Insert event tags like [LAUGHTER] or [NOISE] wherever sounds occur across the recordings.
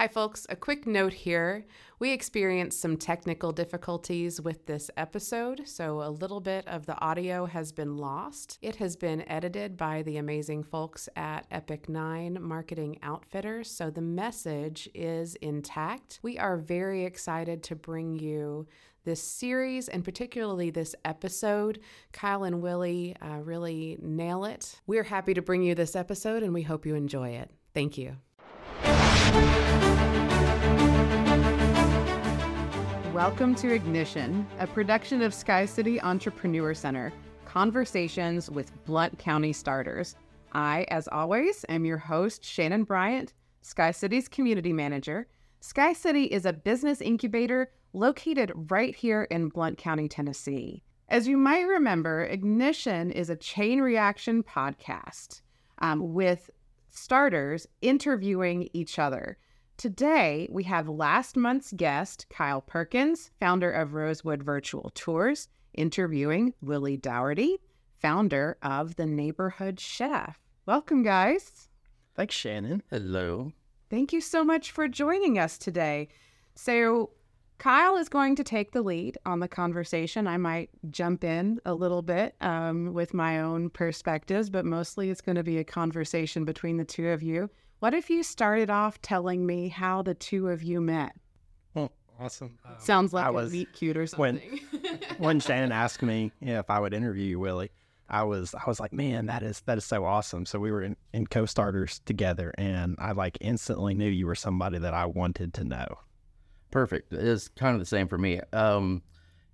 Hi, folks. A quick note here. We experienced some technical difficulties with this episode, so a little bit of the audio has been lost. It has been edited by the amazing folks at Epic Nine Marketing Outfitters, so the message is intact. We are very excited to bring you this series and particularly this episode. Kyle and Willie uh, really nail it. We're happy to bring you this episode and we hope you enjoy it. Thank you. Welcome to Ignition, a production of Sky City Entrepreneur Center, conversations with Blount County starters. I, as always, am your host, Shannon Bryant, Sky City's community manager. Sky City is a business incubator located right here in Blount County, Tennessee. As you might remember, Ignition is a chain reaction podcast um, with starters interviewing each other. Today, we have last month's guest, Kyle Perkins, founder of Rosewood Virtual Tours, interviewing Willie Daugherty, founder of The Neighborhood Chef. Welcome, guys. Thanks, Shannon. Hello. Thank you so much for joining us today. So, Kyle is going to take the lead on the conversation. I might jump in a little bit um, with my own perspectives, but mostly it's going to be a conversation between the two of you. What if you started off telling me how the two of you met? Oh, awesome. Um, Sounds like I a was, meet cute or something. When, [LAUGHS] when Shannon asked me if I would interview you, Willie, I was I was like, man, that is that is so awesome. So we were in, in co-starters together, and I like instantly knew you were somebody that I wanted to know. Perfect. It's kind of the same for me. Um,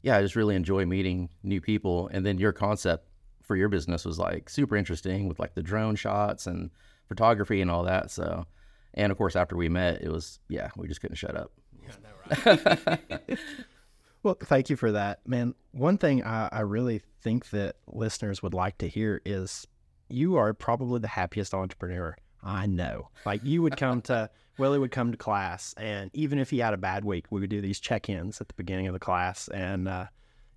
yeah, I just really enjoy meeting new people, and then your concept for your business was like super interesting with like the drone shots and photography and all that. So, and of course, after we met, it was yeah, we just couldn't shut up. Yeah, [LAUGHS] right? [LAUGHS] well, thank you for that, man. One thing I, I really think that listeners would like to hear is you are probably the happiest entrepreneur I know. Like you would come to Willie would come to class, and even if he had a bad week, we would do these check-ins at the beginning of the class, and uh,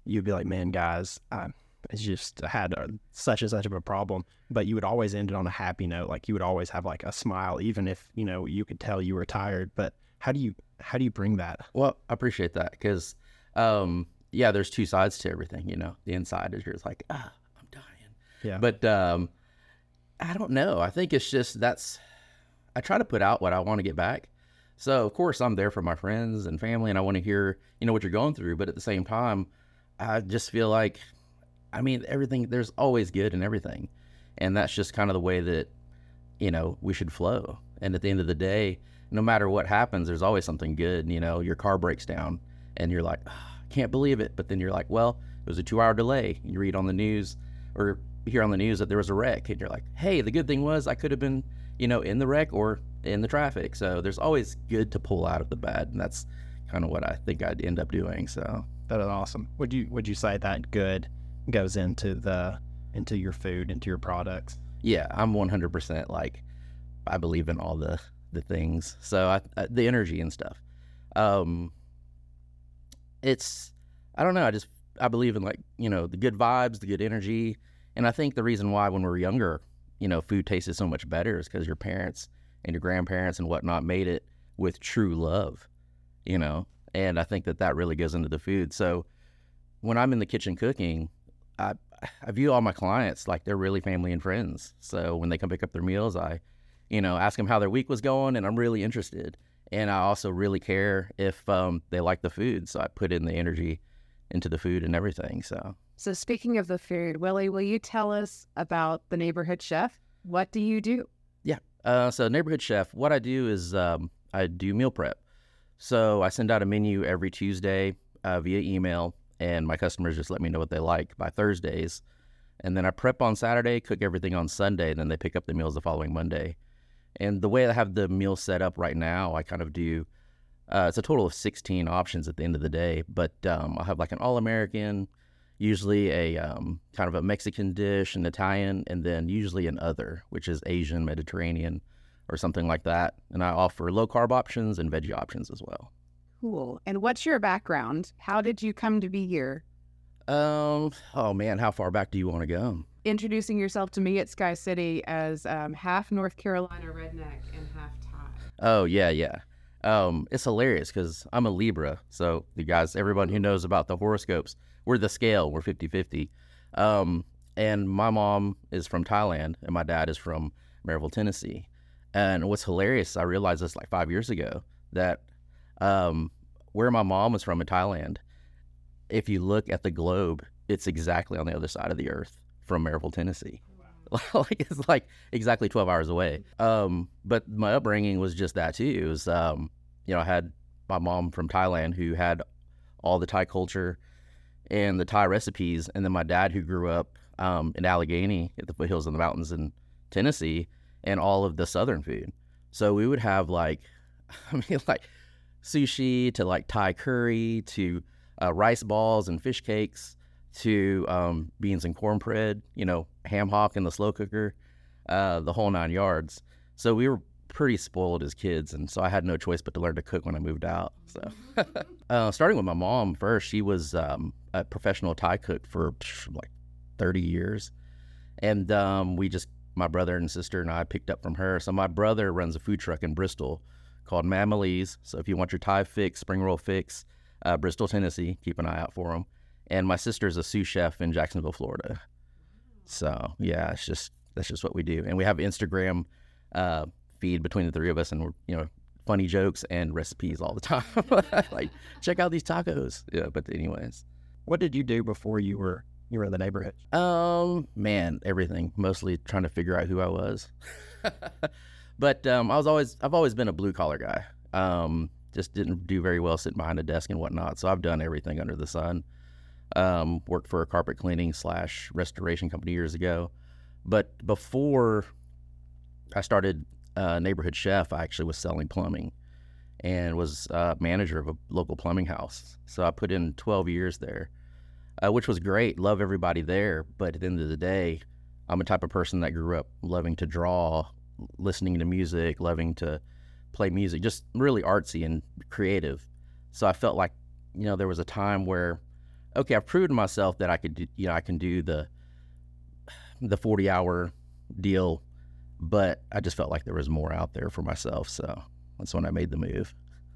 you'd be like, "Man, guys, I, just had a, such and such of a problem, but you would always end it on a happy note. Like you would always have like a smile, even if you know you could tell you were tired. But how do you how do you bring that? Well, I appreciate that because, um, yeah, there's two sides to everything. You know, the inside is you're just like ah, I'm dying. Yeah. But um, I don't know. I think it's just that's I try to put out what I want to get back. So of course I'm there for my friends and family, and I want to hear you know what you're going through. But at the same time, I just feel like I mean, everything, there's always good in everything. And that's just kind of the way that, you know, we should flow. And at the end of the day, no matter what happens, there's always something good. You know, your car breaks down and you're like, oh, can't believe it. But then you're like, well, it was a two hour delay. You read on the news or hear on the news that there was a wreck and you're like, hey, the good thing was I could have been, you know, in the wreck or in the traffic. So there's always good to pull out of the bad. And that's kind of what I think I'd end up doing. So that is awesome. Would you, would you say that good goes into the into your food, into your products. Yeah, I'm 100% like I believe in all the the things. So I, I, the energy and stuff. Um it's I don't know, I just I believe in like, you know, the good vibes, the good energy. And I think the reason why when we are younger, you know, food tasted so much better is because your parents and your grandparents and whatnot made it with true love, you know. And I think that that really goes into the food. So when I'm in the kitchen cooking, I I view all my clients like they're really family and friends. So when they come pick up their meals, I, you know, ask them how their week was going, and I'm really interested. And I also really care if um, they like the food, so I put in the energy into the food and everything. So. So speaking of the food, Willie, will you tell us about the neighborhood chef? What do you do? Yeah. Uh, so neighborhood chef, what I do is um, I do meal prep. So I send out a menu every Tuesday uh, via email and my customers just let me know what they like by Thursdays. And then I prep on Saturday, cook everything on Sunday, and then they pick up the meals the following Monday. And the way I have the meal set up right now, I kind of do. Uh, it's a total of 16 options at the end of the day, but um, I'll have like an all American, usually a um, kind of a Mexican dish, an Italian, and then usually an other, which is Asian, Mediterranean, or something like that. And I offer low carb options and veggie options as well. Cool. And what's your background? How did you come to be here? Um. Oh man, how far back do you want to go? Introducing yourself to me at Sky City as um, half North Carolina redneck and half Thai. Oh yeah, yeah. um, it's hilarious because I'm a Libra. So the guys, everyone who knows about the horoscopes, we're the scale. We're 50 50. Um, and my mom is from Thailand and my dad is from Maryville, Tennessee. And what's hilarious, I realized this like five years ago that um, where my mom was from in Thailand, if you look at the globe, it's exactly on the other side of the earth from Maryville, Tennessee. [LAUGHS] Like it's like exactly 12 hours away. Um, but my upbringing was just that too. It was, um, you know, I had my mom from Thailand who had all the Thai culture and the Thai recipes, and then my dad who grew up um, in Allegheny at the foothills of the mountains in Tennessee and all of the southern food. So we would have like, [LAUGHS] I mean, like sushi to like Thai curry to uh, rice balls and fish cakes to um, beans and cornbread, you know, ham hock in the slow cooker, uh, the whole nine yards. So we were pretty spoiled as kids, and so I had no choice but to learn to cook when I moved out. So, [LAUGHS] uh, starting with my mom first, she was um, a professional Thai cook for like 30 years. And um, we just, my brother and sister and I picked up from her. So my brother runs a food truck in Bristol called Mamalee's. So if you want your Thai fix, spring roll fix, uh, Bristol, Tennessee, keep an eye out for them. And my sister's a sous chef in Jacksonville, Florida. So yeah, it's just that's just what we do. And we have Instagram uh, feed between the three of us, and we're you know funny jokes and recipes all the [LAUGHS] time. like check out these tacos. Yeah, but anyways, what did you do before you were you were in the neighborhood? Um, man, everything. Mostly trying to figure out who I was. [LAUGHS] but um, I was always I've always been a blue collar guy. Um, just didn't do very well sitting behind a desk and whatnot. So I've done everything under the sun. Um, worked for a carpet cleaning slash restoration company years ago, but before I started uh, neighborhood chef, I actually was selling plumbing and was uh, manager of a local plumbing house. So I put in 12 years there uh, which was great. Love everybody there, but at the end of the day, I'm a type of person that grew up loving to draw, listening to music, loving to play music, just really artsy and creative. So I felt like, you know, there was a time where, okay, I've proven myself that I could, do, you know, I can do the the 40 hour deal, but I just felt like there was more out there for myself. So that's when I made the move.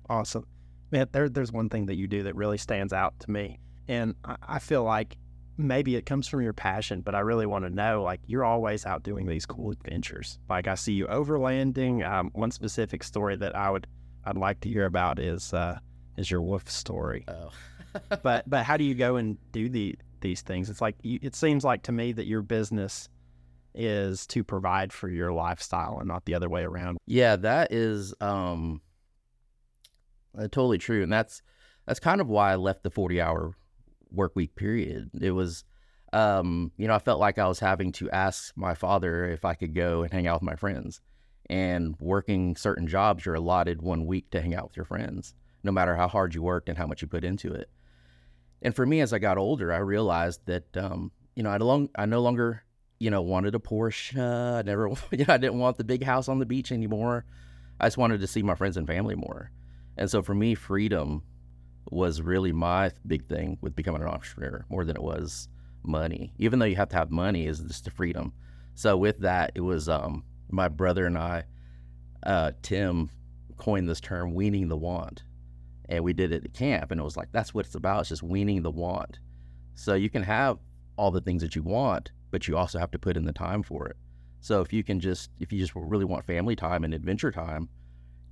Awesome, man. There, there's one thing that you do that really stands out to me and I feel like maybe it comes from your passion, but I really want to know like you're always out doing these cool adventures. Like I see you overlanding. Um, one specific story that I would I'd like to hear about is uh, is your wolf story. Oh. but [LAUGHS] but how do you go and do the these things? It's like you, it seems like to me that your business is to provide for your lifestyle and not the other way around. Yeah, that is um, uh, totally true, and that's that's kind of why I left the forty hour work week period. It was, um, you know, I felt like I was having to ask my father if I could go and hang out with my friends. And working certain jobs, you're allotted one week to hang out with your friends, no matter how hard you worked and how much you put into it. And for me, as I got older, I realized that, um, you know, I, long, I no longer, you know, wanted a Porsche. I never, [LAUGHS] you know, I didn't want the big house on the beach anymore. I just wanted to see my friends and family more. And so for me, freedom was really my big thing with becoming an entrepreneur more than it was money. Even though you have to have money, is just the freedom. So with that, it was um, my brother and I, uh, Tim, coined this term "weaning the want," and we did it at camp, and it was like that's what it's about. It's just weaning the want. So you can have all the things that you want, but you also have to put in the time for it. So if you can just if you just really want family time and adventure time,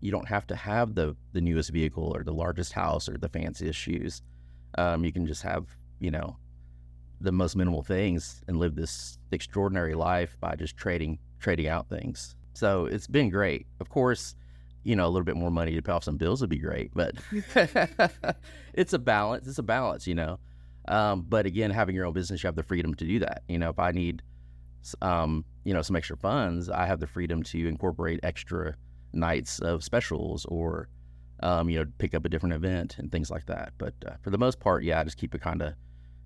you don't have to have the the newest vehicle or the largest house or the fanciest shoes. Um, you can just have you know the most minimal things and live this extraordinary life by just trading trading out things. So it's been great. Of course, you know a little bit more money to pay off some bills would be great, but [LAUGHS] it's a balance. It's a balance, you know. Um, but again, having your own business, you have the freedom to do that. You know, if I need, um, you know, some extra funds, I have the freedom to incorporate extra nights of specials or um, you know pick up a different event and things like that. But uh, for the most part, yeah, I just keep it kind of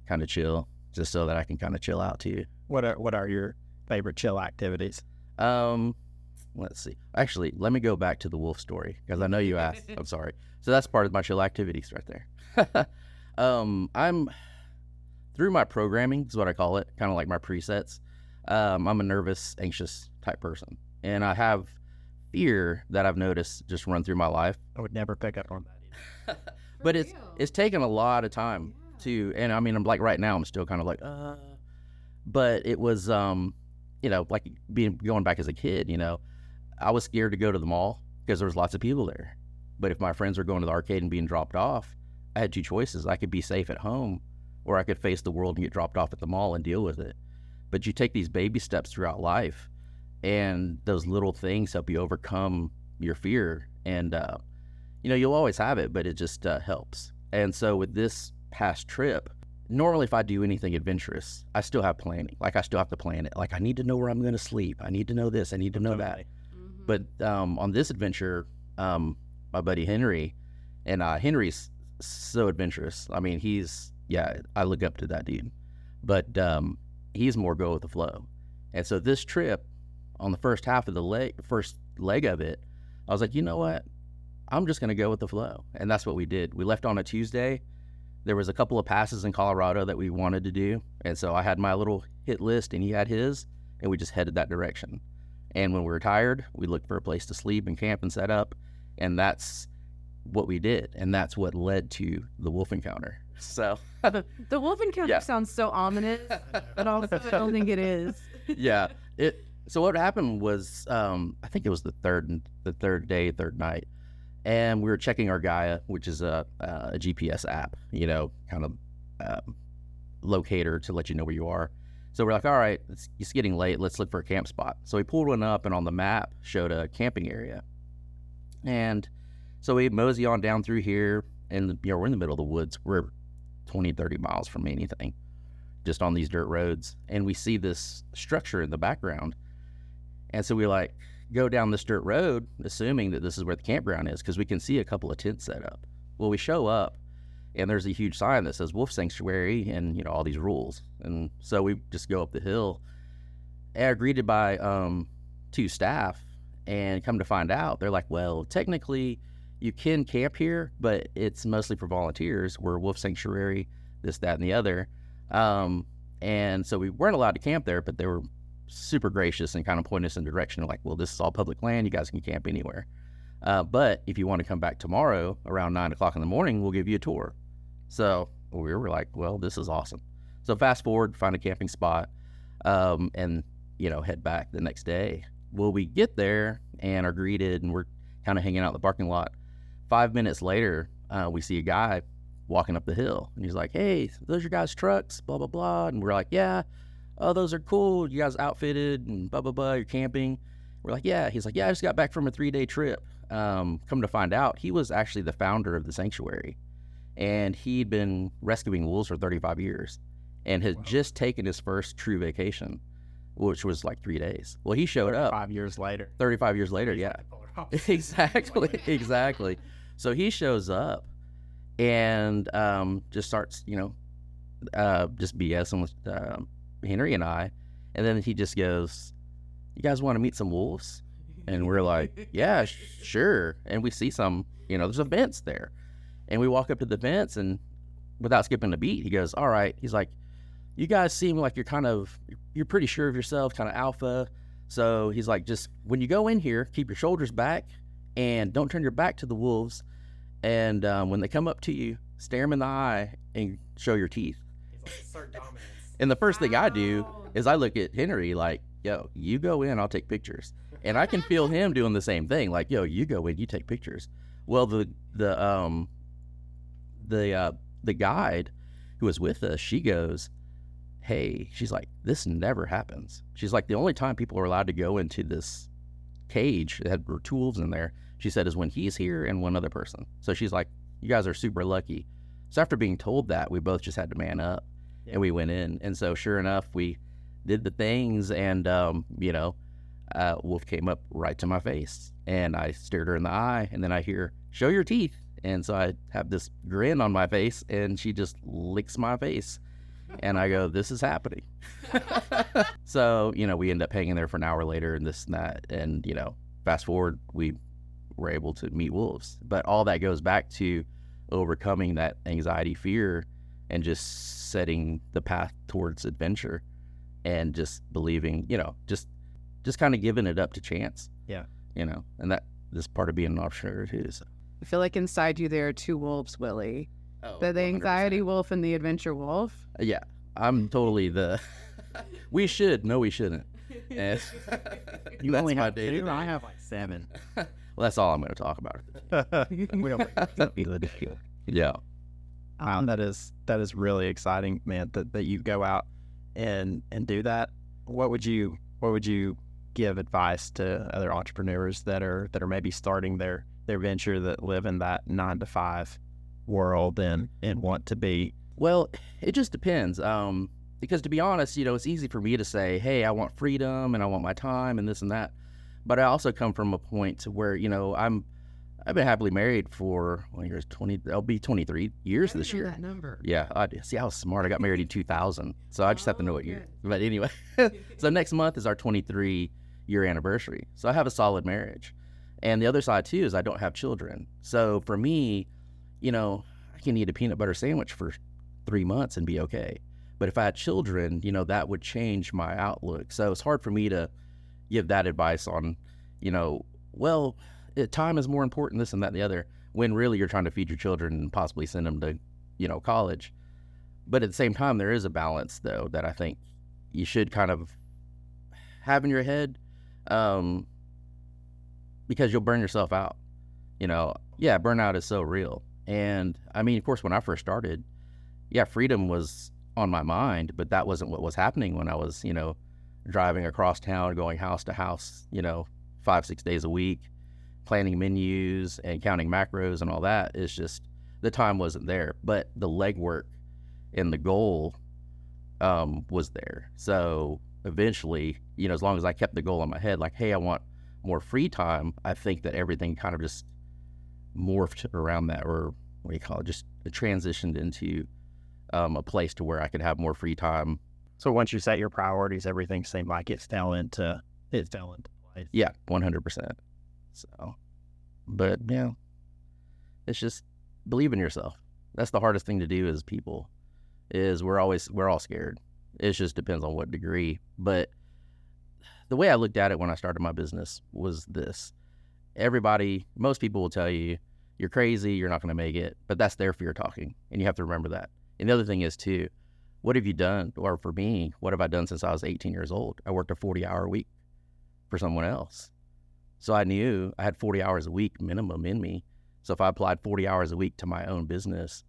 kind of chill, just so that I can kind of chill out too. What are what are your favorite chill activities? Um, let's see. Actually, let me go back to the wolf story because I know you asked. [LAUGHS] I'm sorry. So that's part of my chill activities right there. [LAUGHS] um, I'm through my programming is what I call it, kind of like my presets. Um, I'm a nervous, anxious type person, and I have fear that I've noticed just run through my life. I would never pick up on that [LAUGHS] but it's it's taken a lot of time yeah. to and I mean I'm like right now I'm still kind of like uh but it was um you know like being going back as a kid, you know, I was scared to go to the mall because there was lots of people there. But if my friends were going to the arcade and being dropped off, I had two choices. I could be safe at home or I could face the world and get dropped off at the mall and deal with it. But you take these baby steps throughout life and those little things help you overcome your fear. And, uh, you know, you'll always have it, but it just uh, helps. And so with this past trip, normally if I do anything adventurous, I still have planning. Like I still have to plan it. Like I need to know where I'm going to sleep. I need to know this. I need to know that. Mm-hmm. But um, on this adventure, um, my buddy Henry, and uh, Henry's so adventurous. I mean, he's yeah, I look up to that dude. But um, he's more go with the flow. And so this trip, on the first half of the leg, first leg of it, I was like, you know what? I'm just gonna go with the flow, and that's what we did. We left on a Tuesday. There was a couple of passes in Colorado that we wanted to do, and so I had my little hit list, and he had his, and we just headed that direction. And when we were tired, we looked for a place to sleep and camp and set up, and that's what we did, and that's what led to the wolf encounter. [LAUGHS] So uh, the wolf encounter yeah. sounds so ominous, but also I don't think it is. [LAUGHS] yeah, it. So what happened was, um, I think it was the third the third day, third night, and we were checking our Gaia, which is a, a GPS app, you know, kind of um, locator to let you know where you are. So we're like, all right, it's, it's getting late. Let's look for a camp spot. So we pulled one up, and on the map showed a camping area, and so we mosey on down through here, and you know we're in the middle of the woods. We're 20, 30 miles from anything, just on these dirt roads. And we see this structure in the background. And so we like go down this dirt road, assuming that this is where the campground is, because we can see a couple of tents set up. Well, we show up and there's a huge sign that says wolf sanctuary and you know all these rules and so we just go up the hill and are greeted by um, two staff and come to find out they're like well technically you can camp here, but it's mostly for volunteers. We're wolf sanctuary, this, that, and the other. Um, and so we weren't allowed to camp there, but they were super gracious and kind of pointed us in the direction of like, well, this is all public land. You guys can camp anywhere. Uh, but if you want to come back tomorrow around nine o'clock in the morning, we'll give you a tour. So we were like, well, this is awesome. So fast forward, find a camping spot, um, and you know, head back the next day. Well, we get there and are greeted, and we're kind of hanging out in the parking lot Five minutes later, uh, we see a guy walking up the hill, and he's like, "Hey, those are your guys' trucks?" Blah blah blah, and we're like, "Yeah, oh, those are cool. You guys outfitted and blah blah blah. You're camping." We're like, "Yeah." He's like, "Yeah, I just got back from a three day trip." Um, come to find out, he was actually the founder of the sanctuary, and he'd been rescuing wolves for 35 years, and had wow. just taken his first true vacation, which was like three days. Well, he showed up five years later. 35 years later, yeah. [LAUGHS] exactly, [LAUGHS] exactly. So he shows up and um, just starts, you know, uh, just BSing with uh, Henry and I. And then he just goes, You guys want to meet some wolves? And we're like, Yeah, sh- sure. And we see some, you know, there's a fence there. And we walk up to the fence and without skipping a beat, he goes, All right. He's like, You guys seem like you're kind of, you're pretty sure of yourself, kind of alpha. So he's like, Just when you go in here, keep your shoulders back and don't turn your back to the wolves. And um, when they come up to you, stare them in the eye and show your teeth. Like, and the first thing I do is I look at Henry like, yo, you go in, I'll take pictures. And I can [LAUGHS] feel him doing the same thing, like, yo, you go in, you take pictures. Well, the the um the uh, the guide who was with us, she goes, hey, she's like, this never happens. She's like, the only time people are allowed to go into this cage that had tools in there she said, is when he's here and one other person. So she's like, you guys are super lucky. So after being told that, we both just had to man up and we went in. And so sure enough, we did the things and, um, you know, uh, Wolf came up right to my face and I stared her in the eye and then I hear, show your teeth. And so I have this grin on my face and she just licks my face. And I go, this is happening. [LAUGHS] so, you know, we end up hanging there for an hour later and this and that. And, you know, fast forward, we were able to meet wolves. But all that goes back to overcoming that anxiety, fear, and just setting the path towards adventure and just believing, you know, just just kind of giving it up to chance. Yeah. you know, and that is part of being an entrepreneur too. So. I feel like inside you there are two wolves, Willie. Oh, the, the anxiety wolf and the adventure wolf. Uh, yeah, I'm totally the. we should. No, we shouldn't. And [LAUGHS] you only have two. I have like seven. [LAUGHS] well, that's all I'm going to talk about. [LAUGHS] we don't. yeah. Um, that is that is really exciting, man. That that you go out and and do that. What would you what would you give advice to other entrepreneurs that are that are maybe starting their their venture that live in that nine to five world and and want to be? Well, it just depends. Um, because to be honest, you know, it's easy for me to say, "Hey, I want freedom and I want my time and this and that," but I also come from a point to where you know I'm I've been happily married for well, years twenty. I'll be twenty three years this year. That number. Yeah, I see. I was smart. I got married in [LAUGHS] two thousand, so I just oh, have to know what year. Oh, but anyway, [LAUGHS] so next month is our twenty three year anniversary. So I have a solid marriage, and the other side too is I don't have children. So for me, you know, I can eat a peanut butter sandwich for three months and be okay. But if I had children, you know, that would change my outlook. So it's hard for me to give that advice on, you know, well time is more important, this and that and the other, when really you're trying to feed your children and possibly send them to, you know, college. But at the same time, there is a balance, though, that I think you should kind of have in your head um, because you'll burn yourself out. You know, yeah, burnout is so real. And I mean, of course, when I first started, yeah, freedom was on my mind, but that wasn't what was happening when I was, you know, driving across town, going house to house, you know, five, six days a week, planning menus and counting macros and all that is just the time wasn't there, but the legwork and the goal um, was there. So eventually, you know, as long as I kept the goal in my head, like, hey, I want more free time, I think that everything kind of just morphed around that, or what do you call it, just transitioned into um, a place to where I could have more free time. So once you set your priorities, everything seemed like it fell into it fell into place. Yeah, one hundred percent. So, but yeah, it's just believe in yourself. That's the hardest thing to do as people. Is we're always we're all scared. It just depends on what degree. But the way I looked at it when I started my business was this: everybody, most people will tell you you're crazy, you're not going to make it, but that's their fear talking, and you have to remember that. And the other thing is too, what have you done? Or for me, what have I done since I was 18 years old? I worked a 40 hour week for someone else. So I knew I had 40 hours a week minimum in me. So if I applied 40 hours a week to my own business,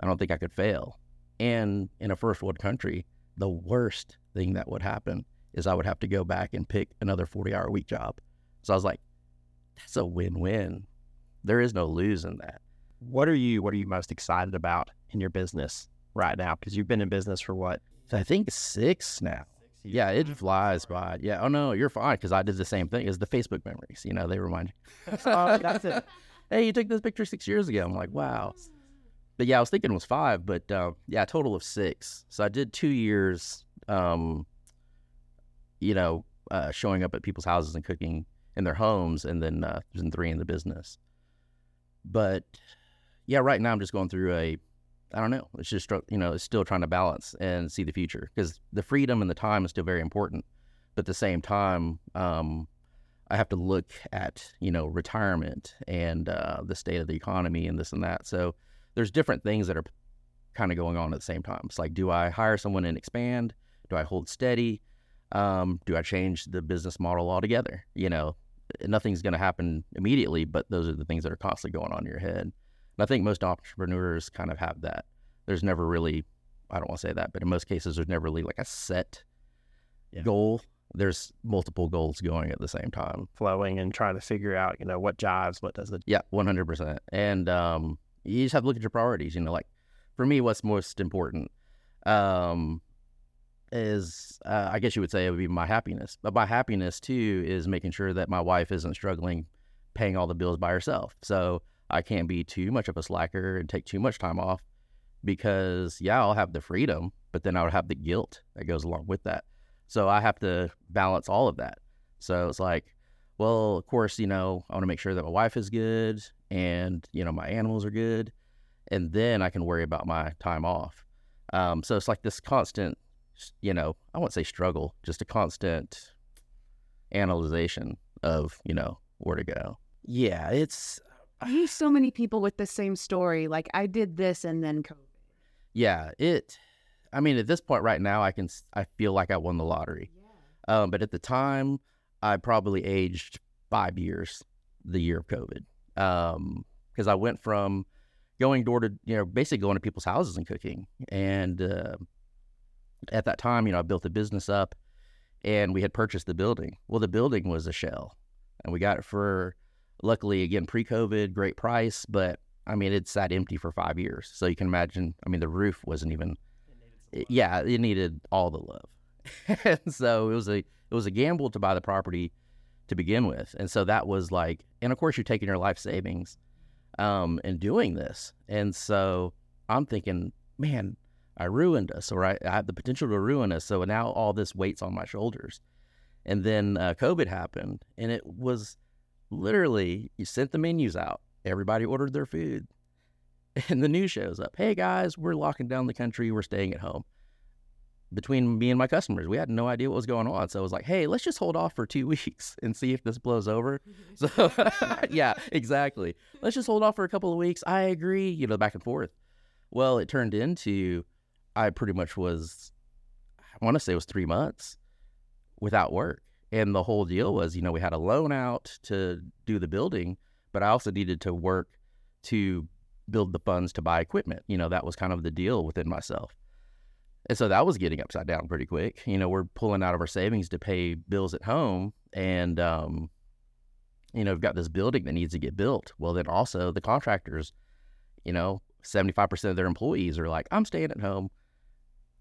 I don't think I could fail. And in a first world country, the worst thing that would happen is I would have to go back and pick another 40 hour week job. So I was like, that's a win win. There is no lose in that. What are you what are you most excited about in your business right now? Because you've been in business for what? I think six now. Yeah, it flies by. Yeah. Oh no, you're fine because I did the same thing as the Facebook memories. You know, they remind you. oh, that's it. [LAUGHS] Hey, you took this picture six years ago. I'm like, wow. But yeah, I was thinking it was five, but uh, yeah, total of six. So I did two years. Um, you know, uh, showing up at people's houses and cooking in their homes, and then uh, there's three in the business. But yeah, right now I'm just going through a I don't know. It's just you know, it's still trying to balance and see the future because the freedom and the time is still very important. But at the same time, um, I have to look at you know retirement and uh, the state of the economy and this and that. So there's different things that are kind of going on at the same time. It's like, do I hire someone and expand? Do I hold steady? Um, do I change the business model altogether? You know, nothing's going to happen immediately, but those are the things that are constantly going on in your head. And I think most entrepreneurs kind of have that. There's never really, I don't want to say that, but in most cases, there's never really like a set yeah. goal. There's multiple goals going at the same time, flowing and trying to figure out, you know, what jives, what doesn't. Yeah, 100%. And um, you just have to look at your priorities. You know, like for me, what's most important um, is, uh, I guess you would say, it would be my happiness. But my happiness too is making sure that my wife isn't struggling paying all the bills by herself. So I can't be too much of a slacker and take too much time off because, yeah, I'll have the freedom, but then I would have the guilt that goes along with that. So I have to balance all of that. So it's like, well, of course, you know, I want to make sure that my wife is good and, you know, my animals are good. And then I can worry about my time off. Um, so it's like this constant, you know, I won't say struggle, just a constant analyzation of, you know, where to go. Yeah, it's. I hear so many people with the same story. Like I did this and then COVID. Yeah, it. I mean, at this point right now, I can. I feel like I won the lottery. Yeah. Um, but at the time, I probably aged five years the year of COVID. Um, because I went from going door to you know basically going to people's houses and cooking, and uh, at that time, you know, I built a business up, and we had purchased the building. Well, the building was a shell, and we got it for luckily again pre-COVID, great price, but I mean it sat empty for five years. So you can imagine. I mean the roof wasn't even. It yeah, it needed all the love, [LAUGHS] and so it was a it was a gamble to buy the property to begin with, and so that was like, and of course you're taking your life savings, um, and doing this, and so I'm thinking, man, I ruined us, or I, I have the potential to ruin us. So now all this weight's on my shoulders. And then uh, COVID happened, and it was literally you sent the menus out. Everybody ordered their food, [LAUGHS] and the news shows up. Hey guys, we're locking down the country. We're staying at home. Between me and my customers, we had no idea what was going on. So I was like, hey, let's just hold off for two [LAUGHS] weeks and see if this blows over. [LAUGHS] so, yeah, exactly. Let's just hold off for a couple of weeks. I agree, you know, back and forth. Well, it turned into I pretty much was, I want to say it was three months without work. And the whole deal was, you know, we had a loan out to do the building, but I also needed to work to build the funds to buy equipment. You know, that was kind of the deal within myself. And so that was getting upside down pretty quick. You know, we're pulling out of our savings to pay bills at home. And, um, you know, we've got this building that needs to get built. Well, then also the contractors, you know, 75% of their employees are like, I'm staying at home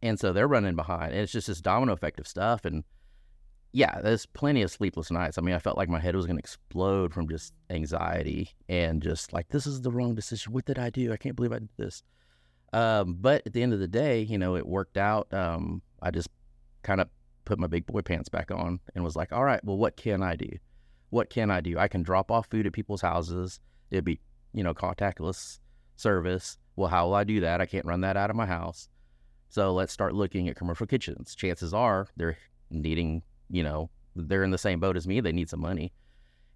and so they're running behind. And it's just this domino effect of stuff. And yeah, there's plenty of sleepless nights. I mean, I felt like my head was going to explode from just anxiety and just like, this is the wrong decision. What did I do? I can't believe I did this. Um, but at the end of the day, you know, it worked out. Um, I just kind of put my big boy pants back on and was like, all right, well, what can I do? What can I do? I can drop off food at people's houses. It'd be, you know, contactless service. Well, how will I do that? I can't run that out of my house. So let's start looking at commercial kitchens. Chances are they're needing, you know, they're in the same boat as me. They need some money.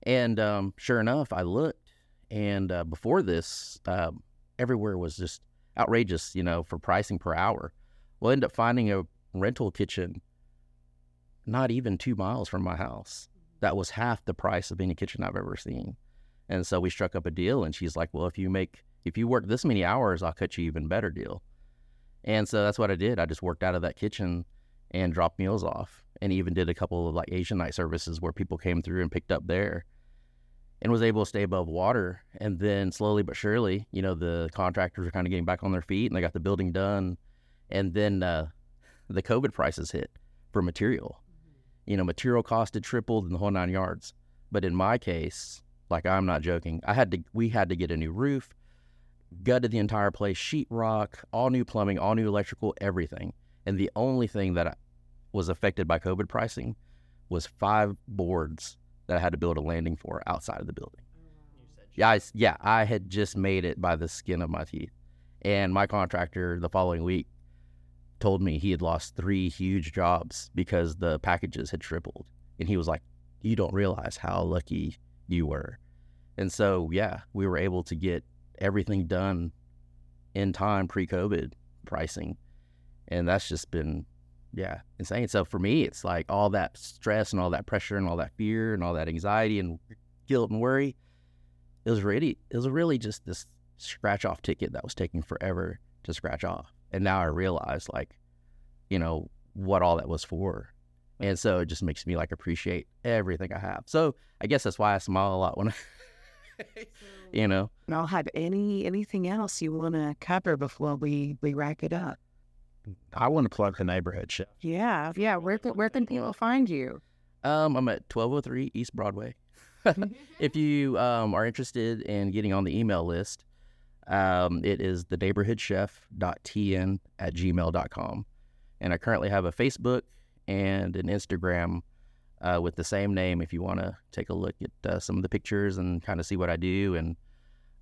And um, sure enough, I looked, and uh, before this, uh, everywhere was just outrageous, you know, for pricing per hour. We'll end up finding a rental kitchen not even two miles from my house. That was half the price of any kitchen I've ever seen. And so we struck up a deal, and she's like, "Well, if you make if you work this many hours, I'll cut you even better deal." And so that's what I did. I just worked out of that kitchen and dropped meals off and even did a couple of like Asian night services where people came through and picked up there and was able to stay above water. And then slowly but surely, you know, the contractors are kind of getting back on their feet and they got the building done. And then uh, the COVID prices hit for material. You know, material cost had tripled in the whole nine yards. But in my case, like I'm not joking, I had to we had to get a new roof gutted the entire place, sheetrock, all new plumbing, all new electrical, everything. And the only thing that was affected by COVID pricing was five boards that I had to build a landing for outside of the building. Yeah, I, yeah, I had just made it by the skin of my teeth. And my contractor the following week told me he had lost three huge jobs because the packages had tripled. And he was like, You don't realize how lucky you were. And so, yeah, we were able to get everything done in time pre-COVID pricing, and that's just been yeah insane. So for me, it's like all that stress and all that pressure and all that fear and all that anxiety and guilt and worry. It was really it was really just this scratch off ticket that was taking forever to scratch off, and now I realize like you know what all that was for. And so it just makes me like appreciate everything I have. So I guess that's why I smile a lot when I [LAUGHS] mm. you know. I'll have any anything else you want to cover before we we wrap it up. I want to plug the neighborhood chef. Yeah, yeah. Where can where can people find you? Um, I'm at 1203 East Broadway. [LAUGHS] if you um, are interested in getting on the email list, um, it is the neighborhoodchef.tn at gmail.com. And I currently have a Facebook and an Instagram uh, with the same name if you want to take a look at uh, some of the pictures and kind of see what I do. And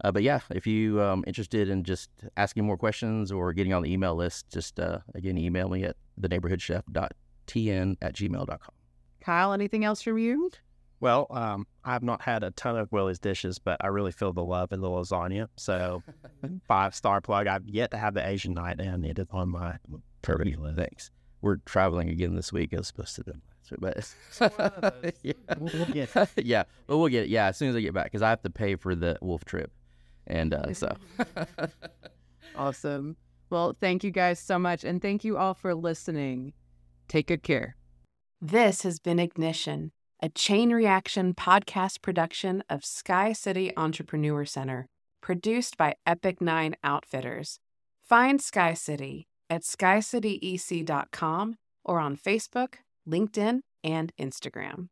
uh, but yeah, if you um interested in just asking more questions or getting on the email list, just uh, again email me at theneighborhoodchef.tn at gmail.com. Kyle, anything else from you? Well, um, I've not had a ton of Willie's dishes, but I really feel the love in the lasagna. So, [LAUGHS] five star plug. I've yet to have the Asian night, and it is on my perfect list. Thanks. We're traveling again this week. I was supposed to do but [LAUGHS] yeah. We'll, get [LAUGHS] yeah, but we'll get it. Yeah, as soon as I get back, because I have to pay for the wolf trip, and uh, so [LAUGHS] awesome. Well, thank you guys so much, and thank you all for listening. Take good care. This has been Ignition a chain reaction podcast production of Sky City Entrepreneur Center, produced by Epic Nine Outfitters. Find Sky City at skycityec.com or on Facebook, LinkedIn, and Instagram.